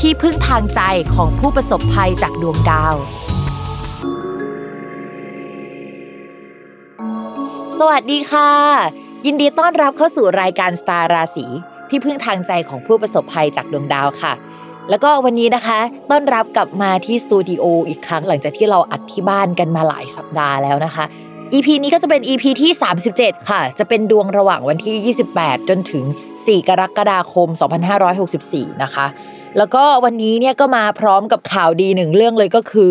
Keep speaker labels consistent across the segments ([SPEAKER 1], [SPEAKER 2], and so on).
[SPEAKER 1] ที่พึ่งทางใจของผู้ประสบภัยจากดวงดาว สวัสดีค่ะ ยินดีต้อนรับเข้าสู่รายการสตาร์ราศีที่พึ่งทางใจของผู้ประสบภัยจากดวงดาวค่ะ แล้วก็วันนี้นะคะ ต้อนรับกลับมาที่สตูดิโออีกครั้งหลังจากที่เราอัดที่บ้านกันมาหลายสัปดาห์แล้วนะคะ EP นี้ก็จะเป็น EP ที่ 37 ค่ะ จะเป็นดวงระหว่างวันที่ 28 จนถึง 4 กรกฎาคม 2564 นะคะ แล้วก็วันนี้เนี่ยก็มาพร้อมกับข่าวดีหนึ่งเรื่องเลยก็คือ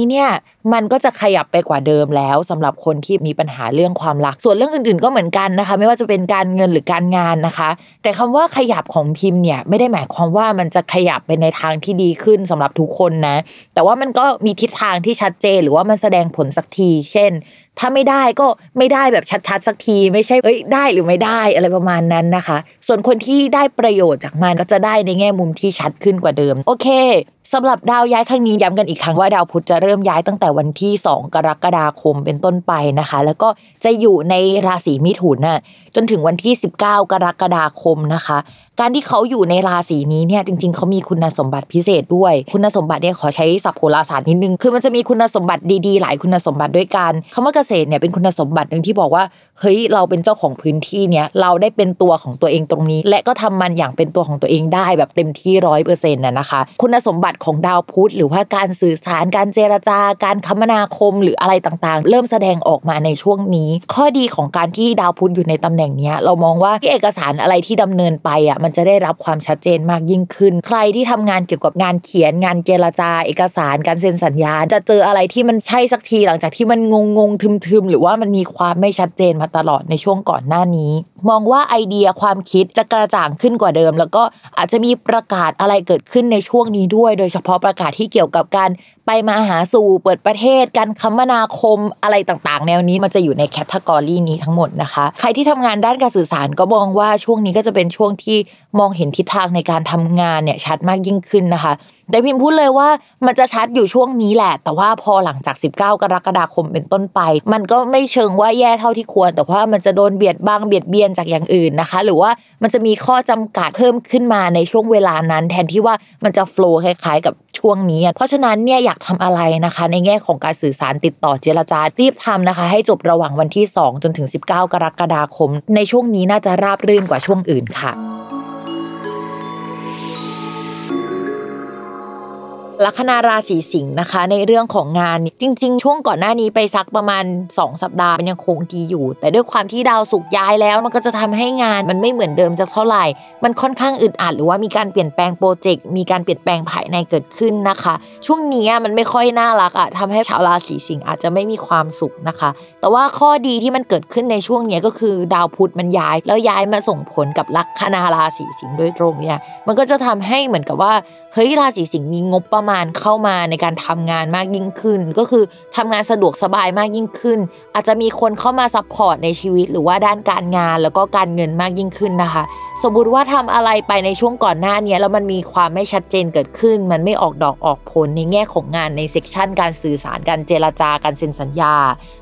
[SPEAKER 1] เนี่ยมันก็จะขยับไปกว่าเดิมแล้วสำหรับคนที่มีปัญหาเรื่องความรัก ส่วนเรื่องอื่นๆก็เหมือนกันนะคะ ไม่ว่าจะเป็นการเงินหรือการงานนะคะ แต่คำว่าขยับของพิมพ์เนี่ยไม่ได้หมายความว่ามันจะขยับไปในทางที่ดีขึ้นสำหรับทุกคนนะ แต่ว่ามันก็มีทิศทางที่ชัดเจนหรือว่ามันแสดงผลสักที เช่น ถ้าไม่ได้ก็ไม่ได้แบบชัดๆสักที ไม่ใช่เอ้ยได้หรือไม่ได้อะไรประมาณนั้นนะคะ ส่วนคนที่ได้ประโยชน์จากมันก็จะได้ในแง่มุมที่ชัดขึ้นกว่าเดิม โอเคสำหรับดาวย้ายครั้งนี้ย้ำกันอีกครั้งว่าดาวพุธจะเริ่มย้ายตั้งแต่วันที่ 2 กรกฎาคมเป็นต้นไปนะคะ แล้วก็จะอยู่ในราศีมิถุนน่ะจนถึงวันที่ 19 กรกฎาคมนะคะ การที่เขาอยู่ในราศีนี้เนี่ยจริง ๆเขามีคุณสมบัติพิเศษด้วย คุณสมบัติเนี่ยขอใช้ศัพท์โหราศาสตร์นิดนึง คือมันจะมีคุณสมบัติดีๆ หลายคุณสมบัติด้วยกันคำว่าเกษตรเนี่ยเป็นคุณสมบัติหนึ่งที่บอกว่าเฮ้ยเราเป็นเจ้าของพื้นที่เนี่ยเราได้เป็นตัวของตัวเองตรงนี้ และก็ทำมันอย่างเป็นตัวของตัวเองได้แบบเต็มที่ร้อยเปอร์เซ็นต์นะคะ คุณสมบัติของดาวพุธหรือว่าการสื่อสารการเจรจาการคมนาคมหรืออะไรต่างๆ เริ่มแสดงออกมาในช่วงนี้ ข้อดีของการที่ดาวพุธอยู่ในตำแหน่งนี้เรามองว่าที่เอกสารอะไรที่ดำเนินไปอะมันจะได้รับความชัดเจนมากยิ่งขึ้น ใครที่ทำงานเกี่ยวกับงานเขียนงานเจรจา เอกสารการเซ็นสัญญา จะเจออะไรที่มันใช่สักทีหลังจากที่มันงงงทึมๆหรือว่ามันมีความไม่ชัดเจนมาตลอดในช่วงก่อนหน้านี้ มองว่าไอเดียความคิดจะกระจ่างขึ้นกว่าเดิม แล้วก็อาจจะมีประกาศอะไรเกิดขึ้นในช่วงนี้ด้วย โดยเฉพาะประกาศที่เกี่ยวกับการไปมาหาสู่เปิดประเทศการคมนาคมอะไรต่างๆ แนวนี้มันจะอยู่ในแคตตากรีนี้ทั้งหมดนะคะ ใครที่ทำงานด้านการสื่อสารก็มองว่าช่วงนี้ก็จะเป็นช่วงที่มองเห็นทิศทางในการทำงานเนี่ยชัดมากยิ่งขึ้นนะคะแต่พิมพ์พูดเลยว่ามันจะชัดอยู่ช่วงนี้แหละ แต่ว่าพอหลังจาก 19 กรกฎาคมเป็นต้นไป มันก็ไม่เชิงว่าแย่เท่าที่ควร แต่ว่ามันจะโดนเบียดบ้างเบียดเบียนจากอย่างอื่นนะคะ หรือว่า มันจะมีข้อจำกัดเพิ่มขึ้นมาในช่วงเวลานั้น แทนที่ว่ามันจะโฟล์คล้ายๆ กับช่วงนี้ เพราะฉะนั้นเนี่ยอยากทำอะไรนะคะ ในแง่ของการสื่อสารติดต่อเจรจารีบทานะคะ ให้จบระหว่างวันที่ 2 จนถึง 19 กรกฎาคม ในช่วงนี้น่าจะราบรื่นกว่าช่วงอื่นค่ะ ลัคนาราศีสิงห์นะคะ ในเรื่องของงานจริง ๆ ช่วงก่อนหน้านี้ไปสักประมาณ 2 สัปดาห์มันยังคงดีอยู่ แต่ด้วยความที่ดาวสุกย้ายแล้ว มันก็จะทำให้งานมันไม่เหมือนเดิมสักเท่าไหร่ มันค่อนข้างอึดอัดหรือว่ามีการเปลี่ยนแปลงโปรเจกต์มีการเปลี่ยนแปลงภายในเกิดขึ้นนะคะ ช่วงนี้มันไม่ค่อยน่ารักอะทำให้ชาวราศีสิงห์อาจจะไม่มีความสุขนะคะ แต่ว่าข้อดีที่มันเกิดขึ้นในช่วงนี้ก็คือดาวพุธมันย้ายแล้วย้ายมาส่งผลกับลัคนาราศีสิงห์โดยตรงเนี่ยมันก็จะทำให้เหมือนกับว่าเฮ้ยราศีสิงห์มีงบประมาณเข้ามาในการทำงานมากยิ่งขึ้น ก็คือทำงานสะดวกสบายมากยิ่งขึ้น อาจจะมีคนเข้ามา support ในชีวิตหรือว่าด้านการงานแล้วก็การเงินมากยิ่งขึ้นนะคะ สมมติว่าทำอะไรไปในช่วงก่อนหน้านี้แล้วมันมีความไม่ชัดเจนเกิดขึ้น มันไม่ออกดอกออกผลในแง่ของงานใน section การสื่อสารการเจรจาการเซ็นสัญญา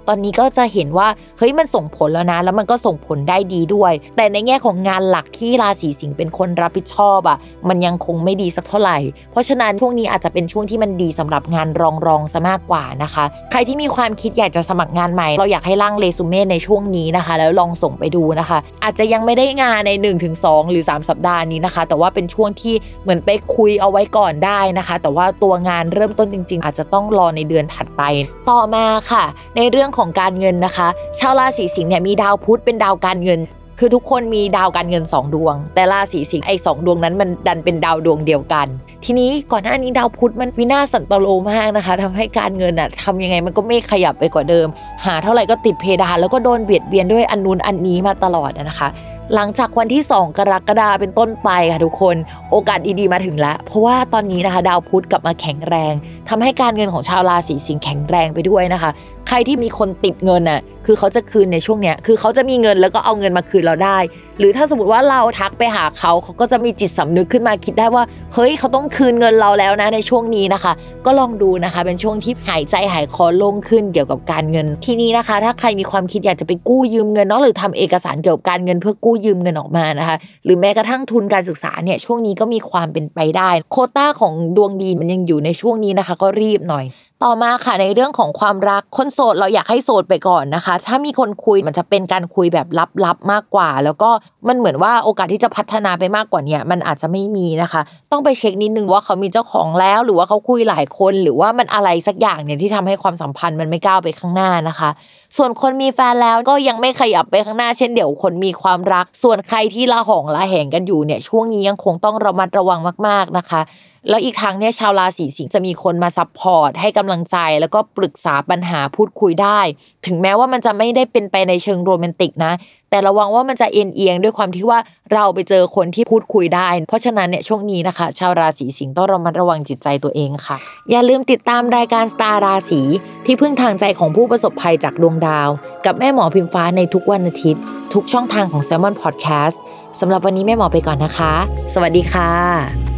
[SPEAKER 1] ตอนนี้ก็จะเห็นว่าเฮ้ยมันส่งผลแล้วนะ แล้วมันก็ส่งผลได้ดีด้วย แต่ในแง่ของงานหลักที่ราศีสิงห์เป็นคนรับผิดชอบอ่ะมันยังคงไม่ดีสักเท่าไหร่เพราะฉะนั้นช่วงนี้อาจจะเป็นช่วงที่มันดีสำหรับงานรองรองซะมากกว่านะคะ ใครที่มีความคิดอยากจะสมัครงานใหม่ เราอยากให้ร่างเรซูเม่ในช่วงนี้นะคะ แล้วลองส่งไปดูนะคะ อาจจะยังไม่ได้งานใน 1-2 หรือ 3 สัปดาห์นี้นะคะ แต่ว่าเป็นช่วงที่เหมือนไปคุยเอาไว้ก่อนได้นะคะ แต่ว่าตัวงานเริ่มต้นจริง ๆ อาจจะต้องรอในเดือนถัดไป ต่อมาค่ะ ในเรื่องของการเงินนะคะ ชาวราศีสิงห์เนี่ยมีดาวพุธเป็นดาวการเงิน คือทุกคนมีดาวการเงิน 2 ดวง แต่ราศีสิงห์ไอ้สดวงนั้นมันดันเป็นดาวดวงเดียวกัน ทีนี้ก่อนหน้านี้ดาวพุธมันวินาศสันตโลมากนะคะทำให้การเงินอะทำยังไงมันก็ไม่ขยับไปกว่าเดิม หาเท่าไหร่ก็ติดเพดานแล้วก็โดนเบียดเบียนด้วยอันนู้นอันนี้มาตลอดนะคะ หลังจากวันที่ 2 กรกฎาเป็นต้นไปค่ะทุกคน โอกาสดีๆมาถึงแล้ว เพราะว่าตอนนี้นะคะ ดาวพุธกลับมาแข็งแรง ทำให้การเงินของชาวราศีสิงห์แข็งแรงไปด้วยนะคะ ใครที่มีคนติดเงินน่ะคือเขาจะคืนในช่วงเนี้ยคือเขาจะมีเงินแล้วก็เอาเงินมาคืนเราได้ หรือถ้าสมมติว่าเราทักไปหาเขาเขาก็จะมีจิตสำนึกขึ้นมาคิดได้ว่า เฮ้ยเขาต้องคืนเงินเราแล้วนะในช่วงนี้นะคะ ก็ลองดูนะคะ เป็นช่วงที่หายใจหายคอโล่งขึ้นเกี่ยวกับการเงินทีนี้นะคะ ถ้าใครมีความคิดอยากจะไปกู้ยืมเงินเนาะหรือทำเอกสารเกี่ยวกับการเงินเพื่อกู้ยืมเงินออกมานะคะ หรือแม้กระทั่งทุนการศึกษาเนี่ยช่วงนี้ก็มีความเป็นไปได้ โคต้าของดวงดีมันยังอยู่ในช่วงนี้นะคะก็รีบหน่อย ต่อมาค่ะในเรื่องของความรักคนโสดเราอยากให้โสดไปก่อนนะคะ ถ้ามีคนคุยมันจะเป็นการคุยแบบลับๆมากกว่า แล้วก็มันเหมือนว่าโอกาสที่จะพัฒนาไปมากกว่านี้มันอาจจะไม่มีนะคะ ต้องไปเช็คนิดนึงว่าเขามีเจ้าของแล้ว หรือว่าเขาคุยหลายคน หรือว่ามันอะไรสักอย่างเนี่ยที่ทำให้ความสัมพันธ์มันไม่ก้าวไปข้างหน้านะคะ ส่วนคนมีแฟนแล้วก็ยังไม่ขยับไปข้างหน้า เช่นเดียวคนมีความรัก ส่วนใครที่ละหองละแหงกันอยู่เนี่ยช่วงนี้ยังคงต้องระมัดระวังมาก ๆนะคะ แล้วอีกทางเนี่ยชาวราศีสิงห์จะมีคนมา support ให้กำลังใจ แล้วก็ปรึกษาปัญหาพูดคุยได้ ถึงแม้ว่ามันจะไม่ได้เป็นไปในเชิงโรแมนติกนะ แต่ระวังว่ามันจะเอ็นเอียงด้วยความที่ว่าเราไปเจอคนที่พูดคุยได้ เพราะฉะนั้นเนี่ยช่วงนี้นะคะ ชาวราศีสิงห์ต้องระมัดระวังจิตใจตัวเองค่ะ อย่าลืมติดตามรายการสตาร์ราศีที่พึ่งทางใจของผู้ประสบภัยจากดวงดาว กับแม่หมอพิมฟ้าในทุกวันอาทิตย์ ทุกช่องทางของ Salmon Podcast สำหรับวันนี้แม่หมอไปก่อนนะคะ สวัสดีค่ะ